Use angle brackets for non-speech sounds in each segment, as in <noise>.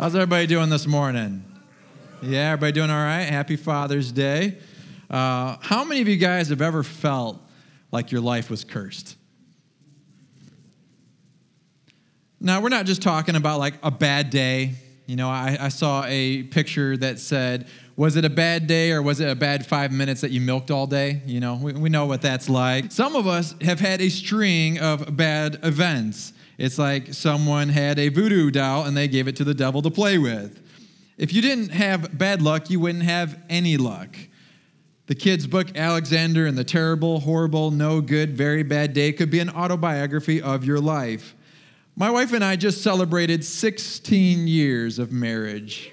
How's everybody doing this morning? Yeah, everybody doing all right? Happy Father's Day. Uh, how many of you guys have ever felt like your life was cursed? Now, we're not just talking about like a bad day. You know, I, I saw a picture that said, was it a bad day or was it a bad five minutes that you milked all day? You know, we, we know what that's like. Some of us have had a string of bad events. It's like someone had a voodoo doll and they gave it to the devil to play with. If you didn't have bad luck, you wouldn't have any luck. The kid's book, Alexander and the Terrible, Horrible, No Good, Very Bad Day, could be an autobiography of your life. My wife and I just celebrated 16 years of marriage.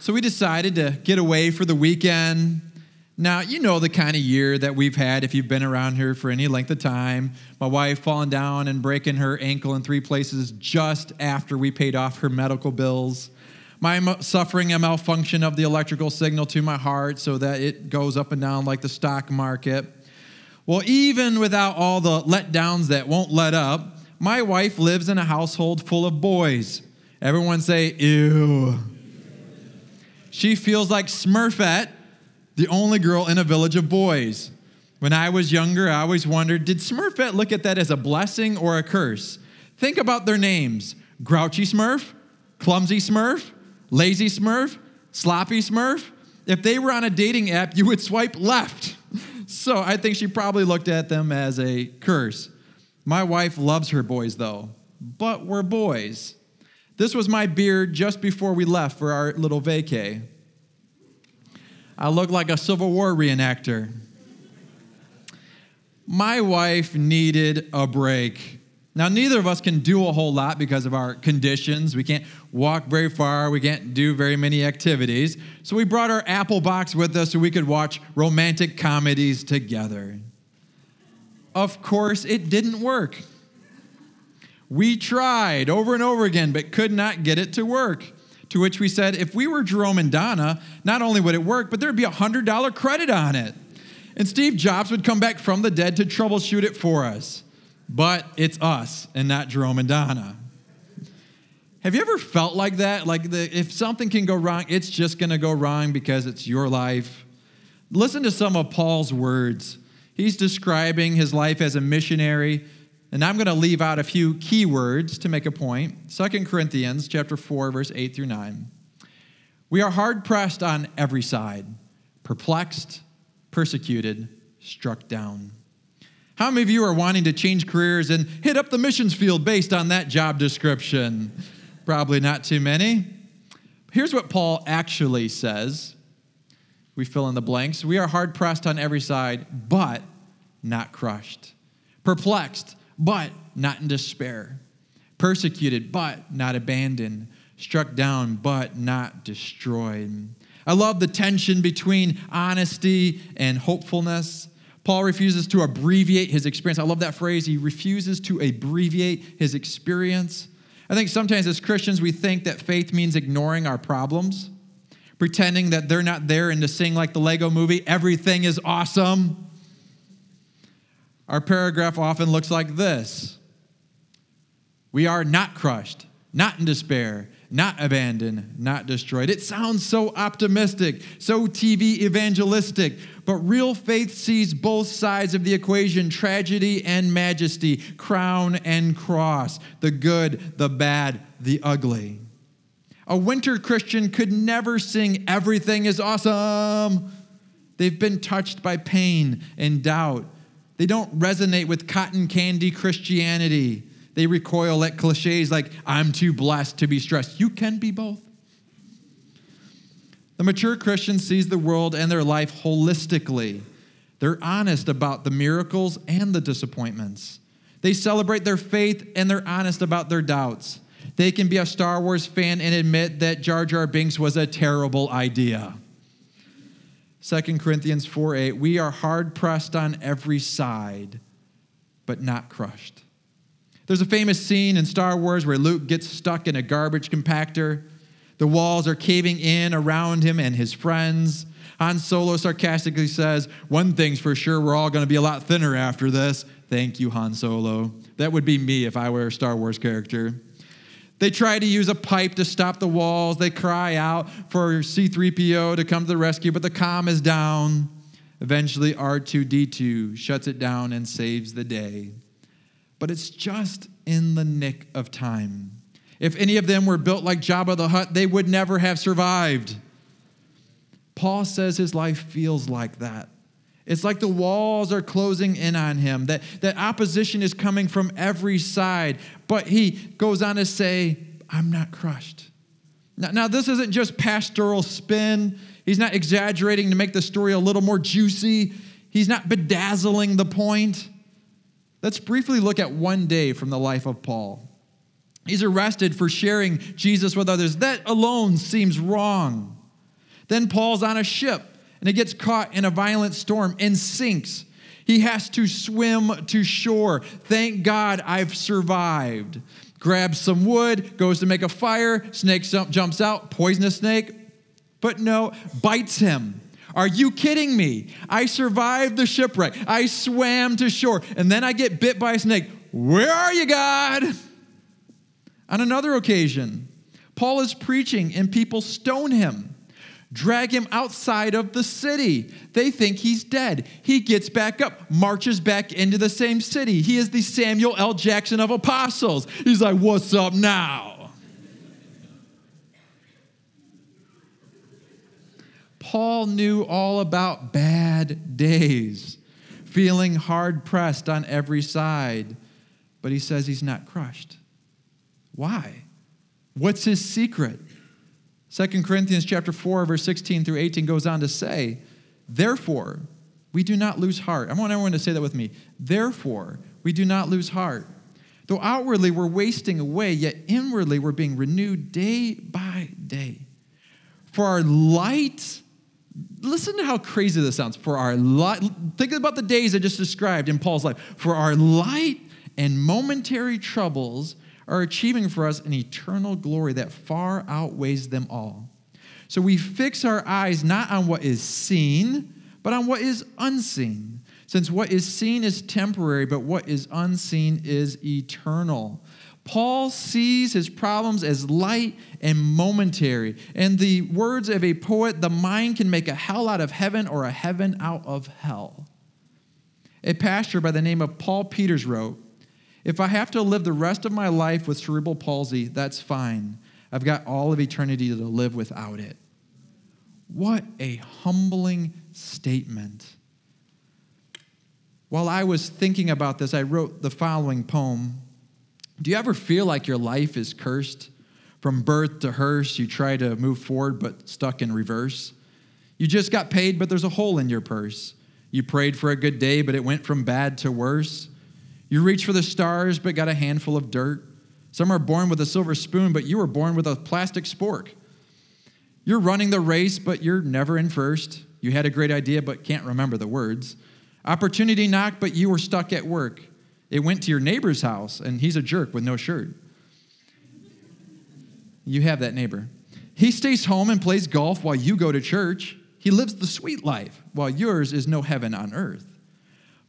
So we decided to get away for the weekend, now, you know the kind of year that we've had if you've been around here for any length of time. My wife falling down and breaking her ankle in three places just after we paid off her medical bills. My suffering a malfunction of the electrical signal to my heart so that it goes up and down like the stock market. Well, even without all the letdowns that won't let up, my wife lives in a household full of boys. Everyone say, ew. She feels like Smurfette the only girl in a village of boys. When I was younger, I always wondered did Smurfette look at that as a blessing or a curse? Think about their names Grouchy Smurf, Clumsy Smurf, Lazy Smurf, Sloppy Smurf. If they were on a dating app, you would swipe left. <laughs> So I think she probably looked at them as a curse. My wife loves her boys, though, but we're boys. This was my beard just before we left for our little vacay. I look like a Civil War reenactor. My wife needed a break. Now, neither of us can do a whole lot because of our conditions. We can't walk very far, we can't do very many activities. So, we brought our Apple box with us so we could watch romantic comedies together. Of course, it didn't work. We tried over and over again, but could not get it to work. To which we said, if we were Jerome and Donna, not only would it work, but there'd be a $100 credit on it. And Steve Jobs would come back from the dead to troubleshoot it for us. But it's us and not Jerome and Donna. Have you ever felt like that? Like the, if something can go wrong, it's just going to go wrong because it's your life? Listen to some of Paul's words. He's describing his life as a missionary and I'm going to leave out a few key words to make a point. 2 Corinthians chapter 4 verse 8 through 9. We are hard pressed on every side, perplexed, persecuted, struck down. How many of you are wanting to change careers and hit up the missions field based on that job description? Probably not too many. Here's what Paul actually says. We fill in the blanks. We are hard pressed on every side, but not crushed. Perplexed, but not in despair. Persecuted, but not abandoned. Struck down, but not destroyed. I love the tension between honesty and hopefulness. Paul refuses to abbreviate his experience. I love that phrase. He refuses to abbreviate his experience. I think sometimes as Christians, we think that faith means ignoring our problems, pretending that they're not there, and to sing like the Lego movie, everything is awesome. Our paragraph often looks like this We are not crushed, not in despair, not abandoned, not destroyed. It sounds so optimistic, so TV evangelistic, but real faith sees both sides of the equation tragedy and majesty, crown and cross, the good, the bad, the ugly. A winter Christian could never sing, Everything is awesome. They've been touched by pain and doubt they don't resonate with cotton candy Christianity. They recoil at cliches like, I'm too blessed to be stressed. You can be both. The mature Christian sees the world and their life holistically. They're honest about the miracles and the disappointments. They celebrate their faith and they're honest about their doubts. They can be a Star Wars fan and admit that Jar Jar Binks was a terrible idea. 2 Corinthians 4 8, we are hard pressed on every side, but not crushed. There's a famous scene in Star Wars where Luke gets stuck in a garbage compactor. The walls are caving in around him and his friends. Han Solo sarcastically says, One thing's for sure, we're all going to be a lot thinner after this. Thank you, Han Solo. That would be me if I were a Star Wars character. They try to use a pipe to stop the walls. They cry out for C3PO to come to the rescue, but the comm is down. Eventually, R2D2 shuts it down and saves the day. But it's just in the nick of time. If any of them were built like Jabba the Hutt, they would never have survived. Paul says his life feels like that. It's like the walls are closing in on him, that, that opposition is coming from every side. But he goes on to say, I'm not crushed. Now, now, this isn't just pastoral spin. He's not exaggerating to make the story a little more juicy. He's not bedazzling the point. Let's briefly look at one day from the life of Paul. He's arrested for sharing Jesus with others. That alone seems wrong. Then Paul's on a ship and he gets caught in a violent storm and sinks. He has to swim to shore. Thank God I've survived. Grabs some wood, goes to make a fire, snake jumps out, poisonous snake, but no, bites him. Are you kidding me? I survived the shipwreck. I swam to shore, and then I get bit by a snake. Where are you, God? On another occasion, Paul is preaching, and people stone him drag him outside of the city. They think he's dead. He gets back up, marches back into the same city. He is the Samuel L. Jackson of apostles. He's like, What's up now? Paul knew all about bad days, feeling hard pressed on every side, but he says he's not crushed. Why? What's his secret? 2 Corinthians chapter 4, verse 16 through 18 goes on to say, Therefore, we do not lose heart. I want everyone to say that with me. Therefore, we do not lose heart. Though outwardly we're wasting away, yet inwardly we're being renewed day by day. For our light, listen to how crazy this sounds. For our light, think about the days I just described in Paul's life. For our light and momentary troubles are achieving for us an eternal glory that far outweighs them all. So we fix our eyes not on what is seen, but on what is unseen. Since what is seen is temporary, but what is unseen is eternal. Paul sees his problems as light and momentary. In the words of a poet, the mind can make a hell out of heaven or a heaven out of hell. A pastor by the name of Paul Peters wrote, if I have to live the rest of my life with cerebral palsy, that's fine. I've got all of eternity to live without it. What a humbling statement. While I was thinking about this, I wrote the following poem Do you ever feel like your life is cursed? From birth to hearse, you try to move forward but stuck in reverse. You just got paid, but there's a hole in your purse. You prayed for a good day, but it went from bad to worse. You reach for the stars, but got a handful of dirt. Some are born with a silver spoon, but you were born with a plastic spork. You're running the race, but you're never in first. You had a great idea, but can't remember the words. Opportunity knocked, but you were stuck at work. It went to your neighbor's house, and he's a jerk with no shirt. You have that neighbor. He stays home and plays golf while you go to church. He lives the sweet life, while yours is no heaven on earth.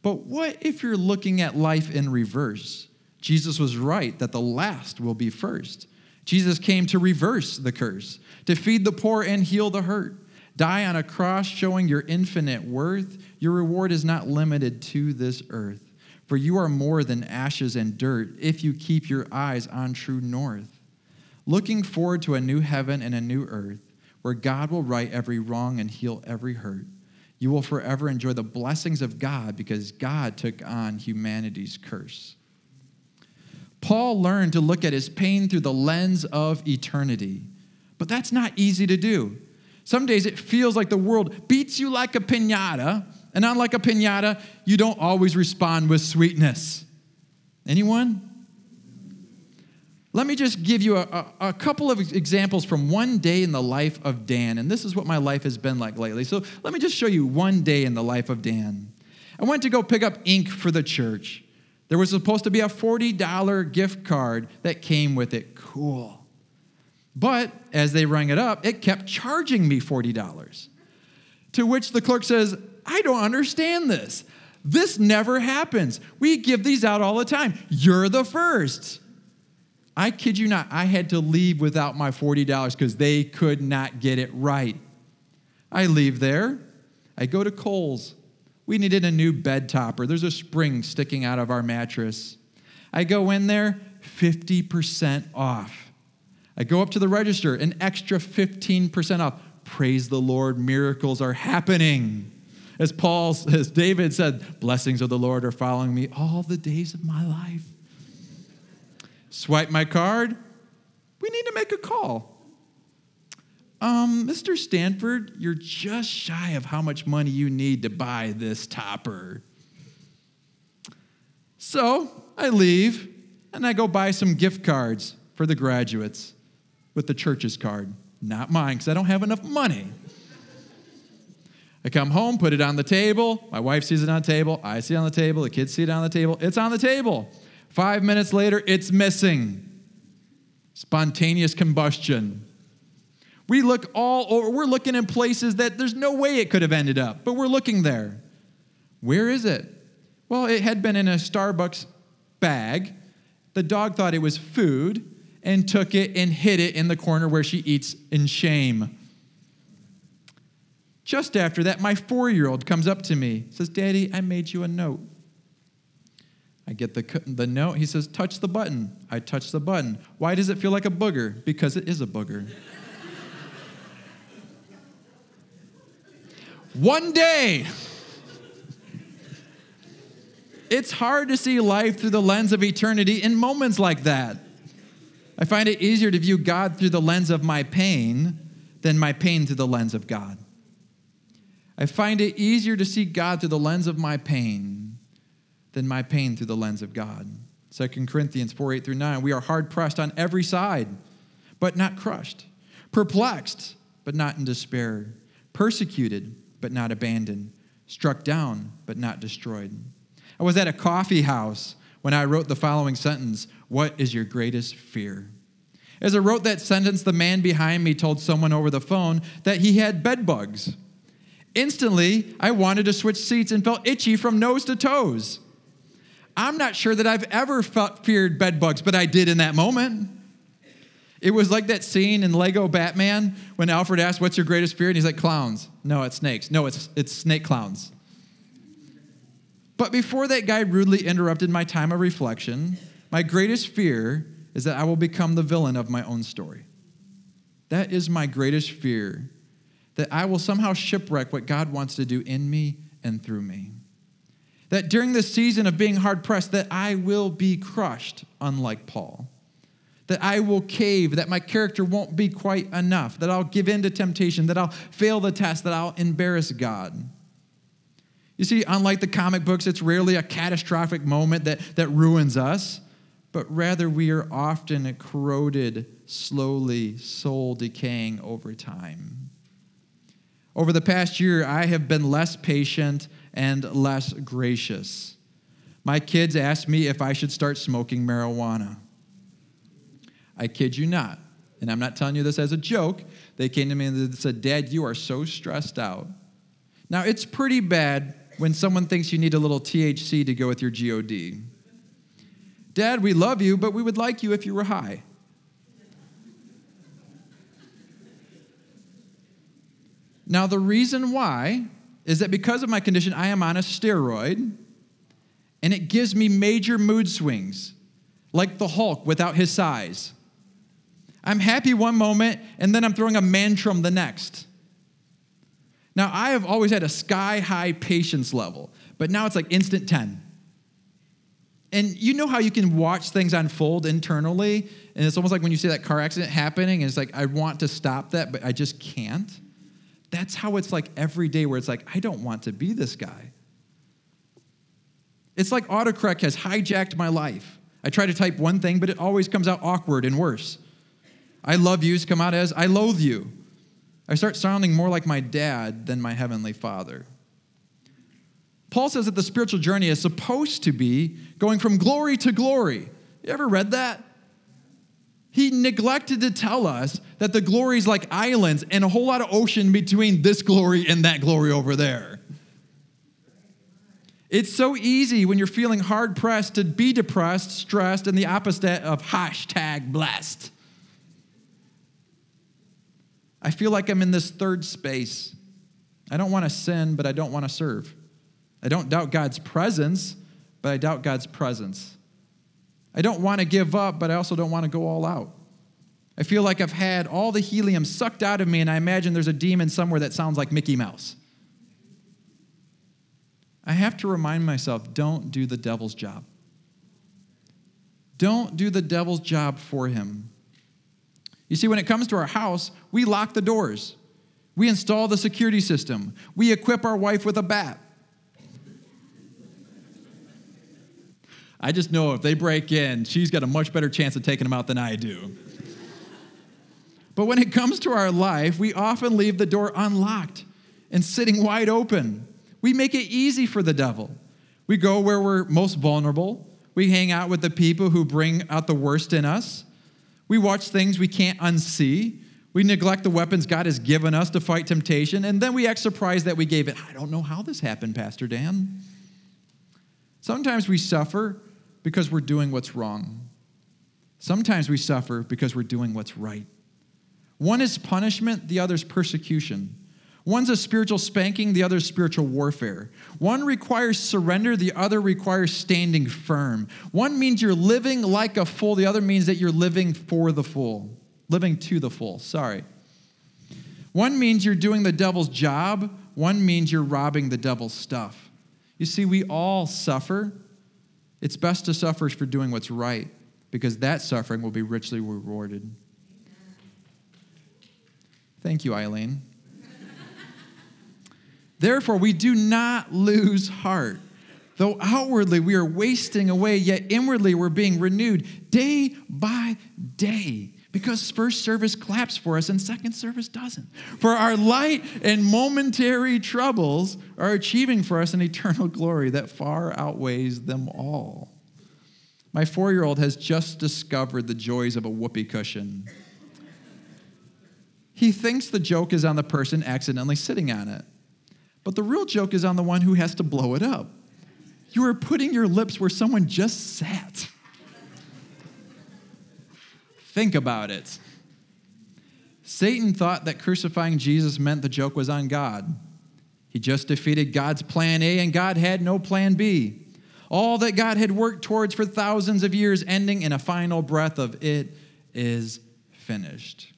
But what if you're looking at life in reverse? Jesus was right that the last will be first. Jesus came to reverse the curse, to feed the poor and heal the hurt. Die on a cross showing your infinite worth. Your reward is not limited to this earth, for you are more than ashes and dirt if you keep your eyes on true north. Looking forward to a new heaven and a new earth, where God will right every wrong and heal every hurt you will forever enjoy the blessings of God because God took on humanity's curse. Paul learned to look at his pain through the lens of eternity, but that's not easy to do. Some days it feels like the world beats you like a pinata, and unlike a pinata, you don't always respond with sweetness. Anyone? Let me just give you a, a, a, couple of examples from one day in the life of Dan. And this is what my life has been like lately. So let me just show you one day in the life of Dan. I went to go pick up ink for the church. There was supposed to be a $40 gift card that came with it. Cool. But as they rang it up, it kept charging me $40. To which the clerk says, I don't understand this. This never happens. We give these out all the time. You're the first. I kid you not, I had to leave without my $40 because they could not get it right. I leave there. I go to Kohl's. We needed a new bed topper. There's a spring sticking out of our mattress. I go in there, 50% off. I go up to the register, an extra 15% off. Praise the Lord, miracles are happening. As Paul, as David said, blessings of the Lord are following me all the days of my life. Swipe my card. We need to make a call. Um, Mr. Stanford, you're just shy of how much money you need to buy this topper. So I leave and I go buy some gift cards for the graduates with the church's card. Not mine, because I don't have enough money. I come home, put it on the table. My wife sees it on the table. I see it on the table. The kids see it on the table. It's on the table. Five minutes later, it's missing. Spontaneous combustion. We look all over, we're looking in places that there's no way it could have ended up, but we're looking there. Where is it? Well, it had been in a Starbucks bag. The dog thought it was food and took it and hid it in the corner where she eats in shame. Just after that, my four year old comes up to me, says, Daddy, I made you a note. I get the, the note. He says, Touch the button. I touch the button. Why does it feel like a booger? Because it is a booger. <laughs> One day, it's hard to see life through the lens of eternity in moments like that. I find it easier to view God through the lens of my pain than my pain through the lens of God. I find it easier to see God through the lens of my pain than my pain through the lens of God. 2 Corinthians 4 8 through 9. We are hard pressed on every side, but not crushed, perplexed, but not in despair, persecuted, but not abandoned, struck down, but not destroyed. I was at a coffee house when I wrote the following sentence What is your greatest fear? As I wrote that sentence, the man behind me told someone over the phone that he had bed bugs. Instantly, I wanted to switch seats and felt itchy from nose to toes. I'm not sure that I've ever felt, feared bed bugs, but I did in that moment. It was like that scene in Lego Batman when Alfred asked, What's your greatest fear? And he's like, Clowns. No, it's snakes. No, it's, it's snake clowns. But before that guy rudely interrupted my time of reflection, my greatest fear is that I will become the villain of my own story. That is my greatest fear that I will somehow shipwreck what God wants to do in me and through me. That during this season of being hard pressed, that I will be crushed, unlike Paul. That I will cave, that my character won't be quite enough, that I'll give in to temptation, that I'll fail the test, that I'll embarrass God. You see, unlike the comic books, it's rarely a catastrophic moment that, that ruins us, but rather we are often corroded, slowly, soul decaying over time. Over the past year, I have been less patient and less gracious. My kids asked me if I should start smoking marijuana. I kid you not. And I'm not telling you this as a joke. They came to me and said, Dad, you are so stressed out. Now, it's pretty bad when someone thinks you need a little THC to go with your GOD. Dad, we love you, but we would like you if you were high. Now, the reason why is that because of my condition, I am on a steroid, and it gives me major mood swings, like the Hulk without his size. I'm happy one moment, and then I'm throwing a mantrum the next. Now, I have always had a sky high patience level, but now it's like instant 10. And you know how you can watch things unfold internally, and it's almost like when you see that car accident happening, and it's like, I want to stop that, but I just can't. That's how it's like every day, where it's like, I don't want to be this guy. It's like autocorrect has hijacked my life. I try to type one thing, but it always comes out awkward and worse. I love yous come out as I loathe you. I start sounding more like my dad than my heavenly father. Paul says that the spiritual journey is supposed to be going from glory to glory. You ever read that? He neglected to tell us that the glory is like islands and a whole lot of ocean between this glory and that glory over there. It's so easy when you're feeling hard pressed to be depressed, stressed, and the opposite of hashtag blessed. I feel like I'm in this third space. I don't want to sin, but I don't want to serve. I don't doubt God's presence, but I doubt God's presence. I don't want to give up, but I also don't want to go all out. I feel like I've had all the helium sucked out of me, and I imagine there's a demon somewhere that sounds like Mickey Mouse. I have to remind myself don't do the devil's job. Don't do the devil's job for him. You see, when it comes to our house, we lock the doors, we install the security system, we equip our wife with a bat. I just know if they break in, she's got a much better chance of taking them out than I do. but when it comes to our life, we often leave the door unlocked and sitting wide open. We make it easy for the devil. We go where we're most vulnerable. We hang out with the people who bring out the worst in us. We watch things we can't unsee. We neglect the weapons God has given us to fight temptation, and then we act surprised that we gave it. I don't know how this happened, Pastor Dan. Sometimes we suffer because we're doing what's wrong. Sometimes we suffer because we're doing what's right. One is punishment, the other is persecution. One's a spiritual spanking, the other's spiritual warfare. One requires surrender, the other requires standing firm. One means you're living like a fool, the other means that you're living for the fool, living to the full. Sorry. One means you're doing the devil's job, one means you're robbing the devil's stuff. You see, we all suffer. It's best to suffer for doing what's right because that suffering will be richly rewarded. Thank you, Eileen. Therefore, we do not lose heart. Though outwardly we are wasting away, yet inwardly we're being renewed day by day. Because first service claps for us and second service doesn't. For our light and momentary troubles are achieving for us an eternal glory that far outweighs them all. My four year old has just discovered the joys of a whoopee cushion. He thinks the joke is on the person accidentally sitting on it. But the real joke is on the one who has to blow it up. You are putting your lips where someone just sat. Think about it. Satan thought that crucifying Jesus meant the joke was on God. He just defeated God's plan A, and God had no plan B. All that God had worked towards for thousands of years, ending in a final breath of, It is finished.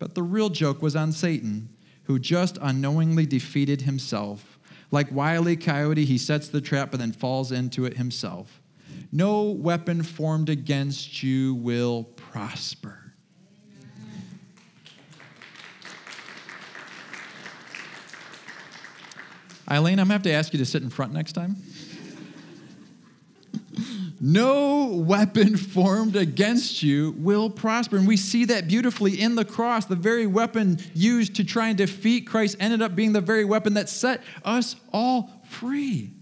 But the real joke was on Satan who just unknowingly defeated himself. Like Wile E. Coyote, he sets the trap but then falls into it himself. No weapon formed against you will prosper. Eileen, I'm gonna have to ask you to sit in front next time. No weapon formed against you will prosper. And we see that beautifully in the cross. The very weapon used to try and defeat Christ ended up being the very weapon that set us all free.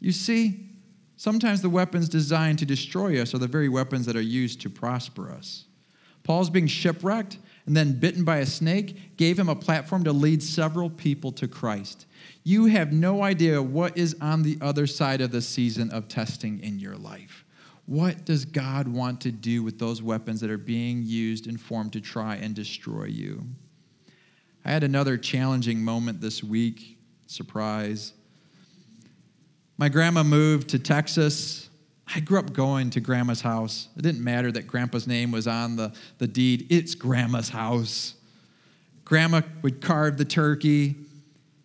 You see, sometimes the weapons designed to destroy us are the very weapons that are used to prosper us. Paul's being shipwrecked and then bitten by a snake gave him a platform to lead several people to Christ. You have no idea what is on the other side of the season of testing in your life. What does God want to do with those weapons that are being used and formed to try and destroy you? I had another challenging moment this week. Surprise. My grandma moved to Texas. I grew up going to grandma's house. It didn't matter that grandpa's name was on the, the deed, it's grandma's house. Grandma would carve the turkey,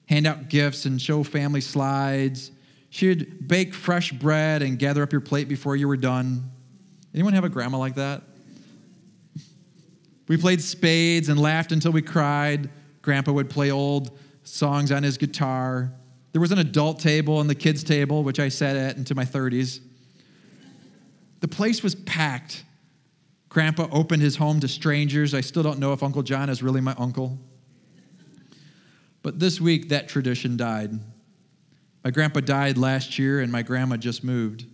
hand out gifts, and show family slides. She'd bake fresh bread and gather up your plate before you were done. Anyone have a grandma like that? We played spades and laughed until we cried. Grandpa would play old songs on his guitar. There was an adult table and the kids' table, which I sat at into my 30s. The place was packed. Grandpa opened his home to strangers. I still don't know if Uncle John is really my uncle. But this week, that tradition died. My grandpa died last year, and my grandma just moved.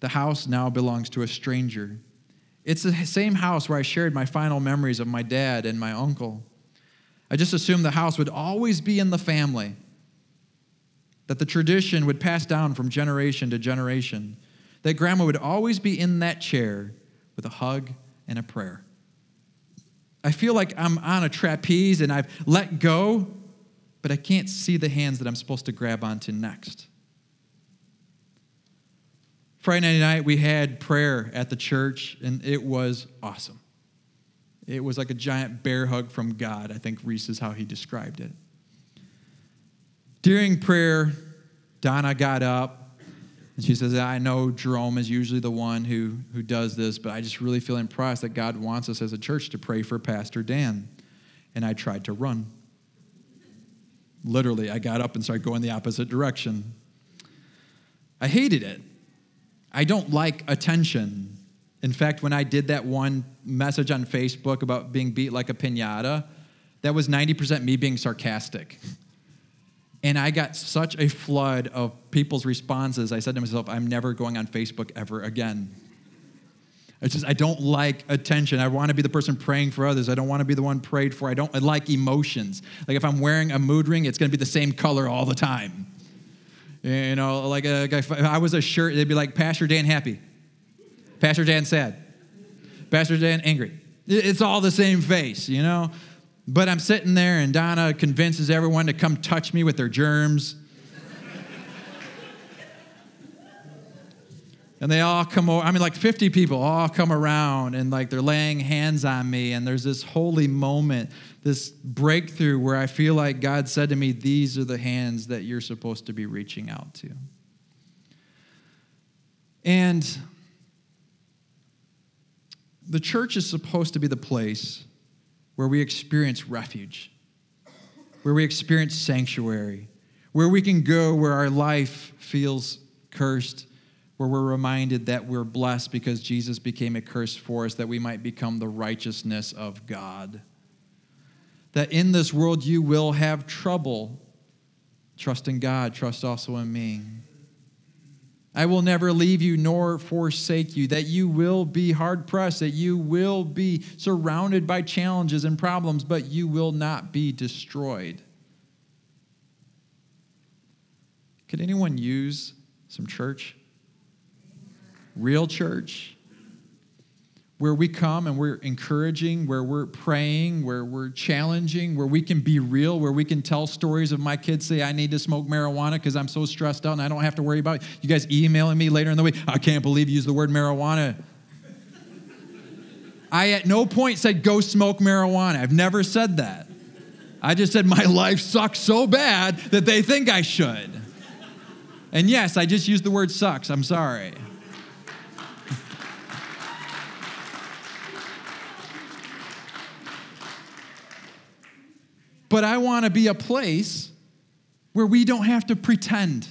The house now belongs to a stranger. It's the same house where I shared my final memories of my dad and my uncle. I just assumed the house would always be in the family, that the tradition would pass down from generation to generation, that grandma would always be in that chair with a hug and a prayer. I feel like I'm on a trapeze and I've let go, but I can't see the hands that I'm supposed to grab onto next. Friday night, we had prayer at the church, and it was awesome. It was like a giant bear hug from God, I think Reese is how he described it. During prayer, Donna got up and she says, I know Jerome is usually the one who, who does this, but I just really feel impressed that God wants us as a church to pray for Pastor Dan. And I tried to run. Literally, I got up and started going the opposite direction. I hated it. I don't like attention. In fact, when I did that one message on Facebook about being beat like a pinata, that was 90% me being sarcastic. And I got such a flood of people's responses. I said to myself, I'm never going on Facebook ever again. It's just, I don't like attention. I want to be the person praying for others. I don't want to be the one prayed for. I don't I like emotions. Like if I'm wearing a mood ring, it's going to be the same color all the time. You know, like uh, a, if I was a shirt, they'd be like Pastor Dan happy, Pastor Dan sad, Pastor Dan angry. It's all the same face, you know? But I'm sitting there, and Donna convinces everyone to come touch me with their germs. and they all come over. I mean, like 50 people all come around, and like they're laying hands on me, and there's this holy moment, this breakthrough where I feel like God said to me, These are the hands that you're supposed to be reaching out to. And the church is supposed to be the place where we experience refuge, where we experience sanctuary, where we can go where our life feels cursed, where we're reminded that we're blessed because Jesus became a curse for us, that we might become the righteousness of God. That in this world you will have trouble. Trust in God, trust also in me. I will never leave you nor forsake you, that you will be hard pressed, that you will be surrounded by challenges and problems, but you will not be destroyed. Could anyone use some church? Real church? Where we come and we're encouraging, where we're praying, where we're challenging, where we can be real, where we can tell stories of my kids say, I need to smoke marijuana because I'm so stressed out and I don't have to worry about it. You guys emailing me later in the week, I can't believe you used the word marijuana. I at no point said, go smoke marijuana. I've never said that. I just said, my life sucks so bad that they think I should. And yes, I just used the word sucks. I'm sorry. But I want to be a place where we don't have to pretend,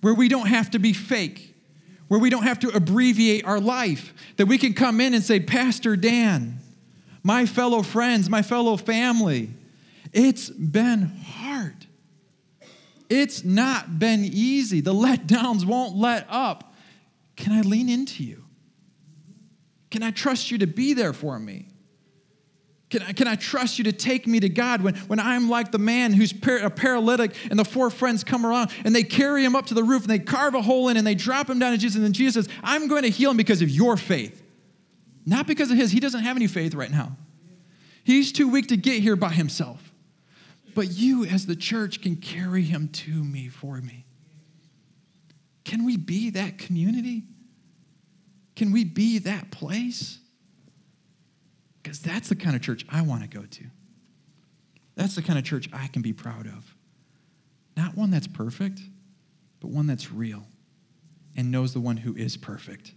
where we don't have to be fake, where we don't have to abbreviate our life, that we can come in and say, Pastor Dan, my fellow friends, my fellow family, it's been hard. It's not been easy. The letdowns won't let up. Can I lean into you? Can I trust you to be there for me? Can I, can I trust you to take me to God when, when I'm like the man who's par- a paralytic and the four friends come around and they carry him up to the roof and they carve a hole in and they drop him down to Jesus and then Jesus says, I'm going to heal him because of your faith. Not because of his. He doesn't have any faith right now. He's too weak to get here by himself. But you, as the church, can carry him to me for me. Can we be that community? Can we be that place? Because that's the kind of church I want to go to. That's the kind of church I can be proud of. Not one that's perfect, but one that's real and knows the one who is perfect.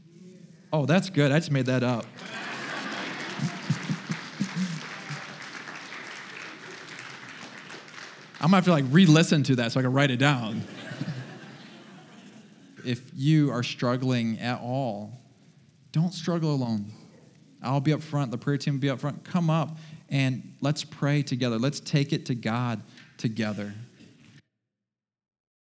Oh, that's good. I just made that up. <laughs> I'm gonna have to like re-listen to that so I can write it down. <laughs> if you are struggling at all, don't struggle alone. I'll be up front, the prayer team will be up front. Come up and let's pray together. Let's take it to God together.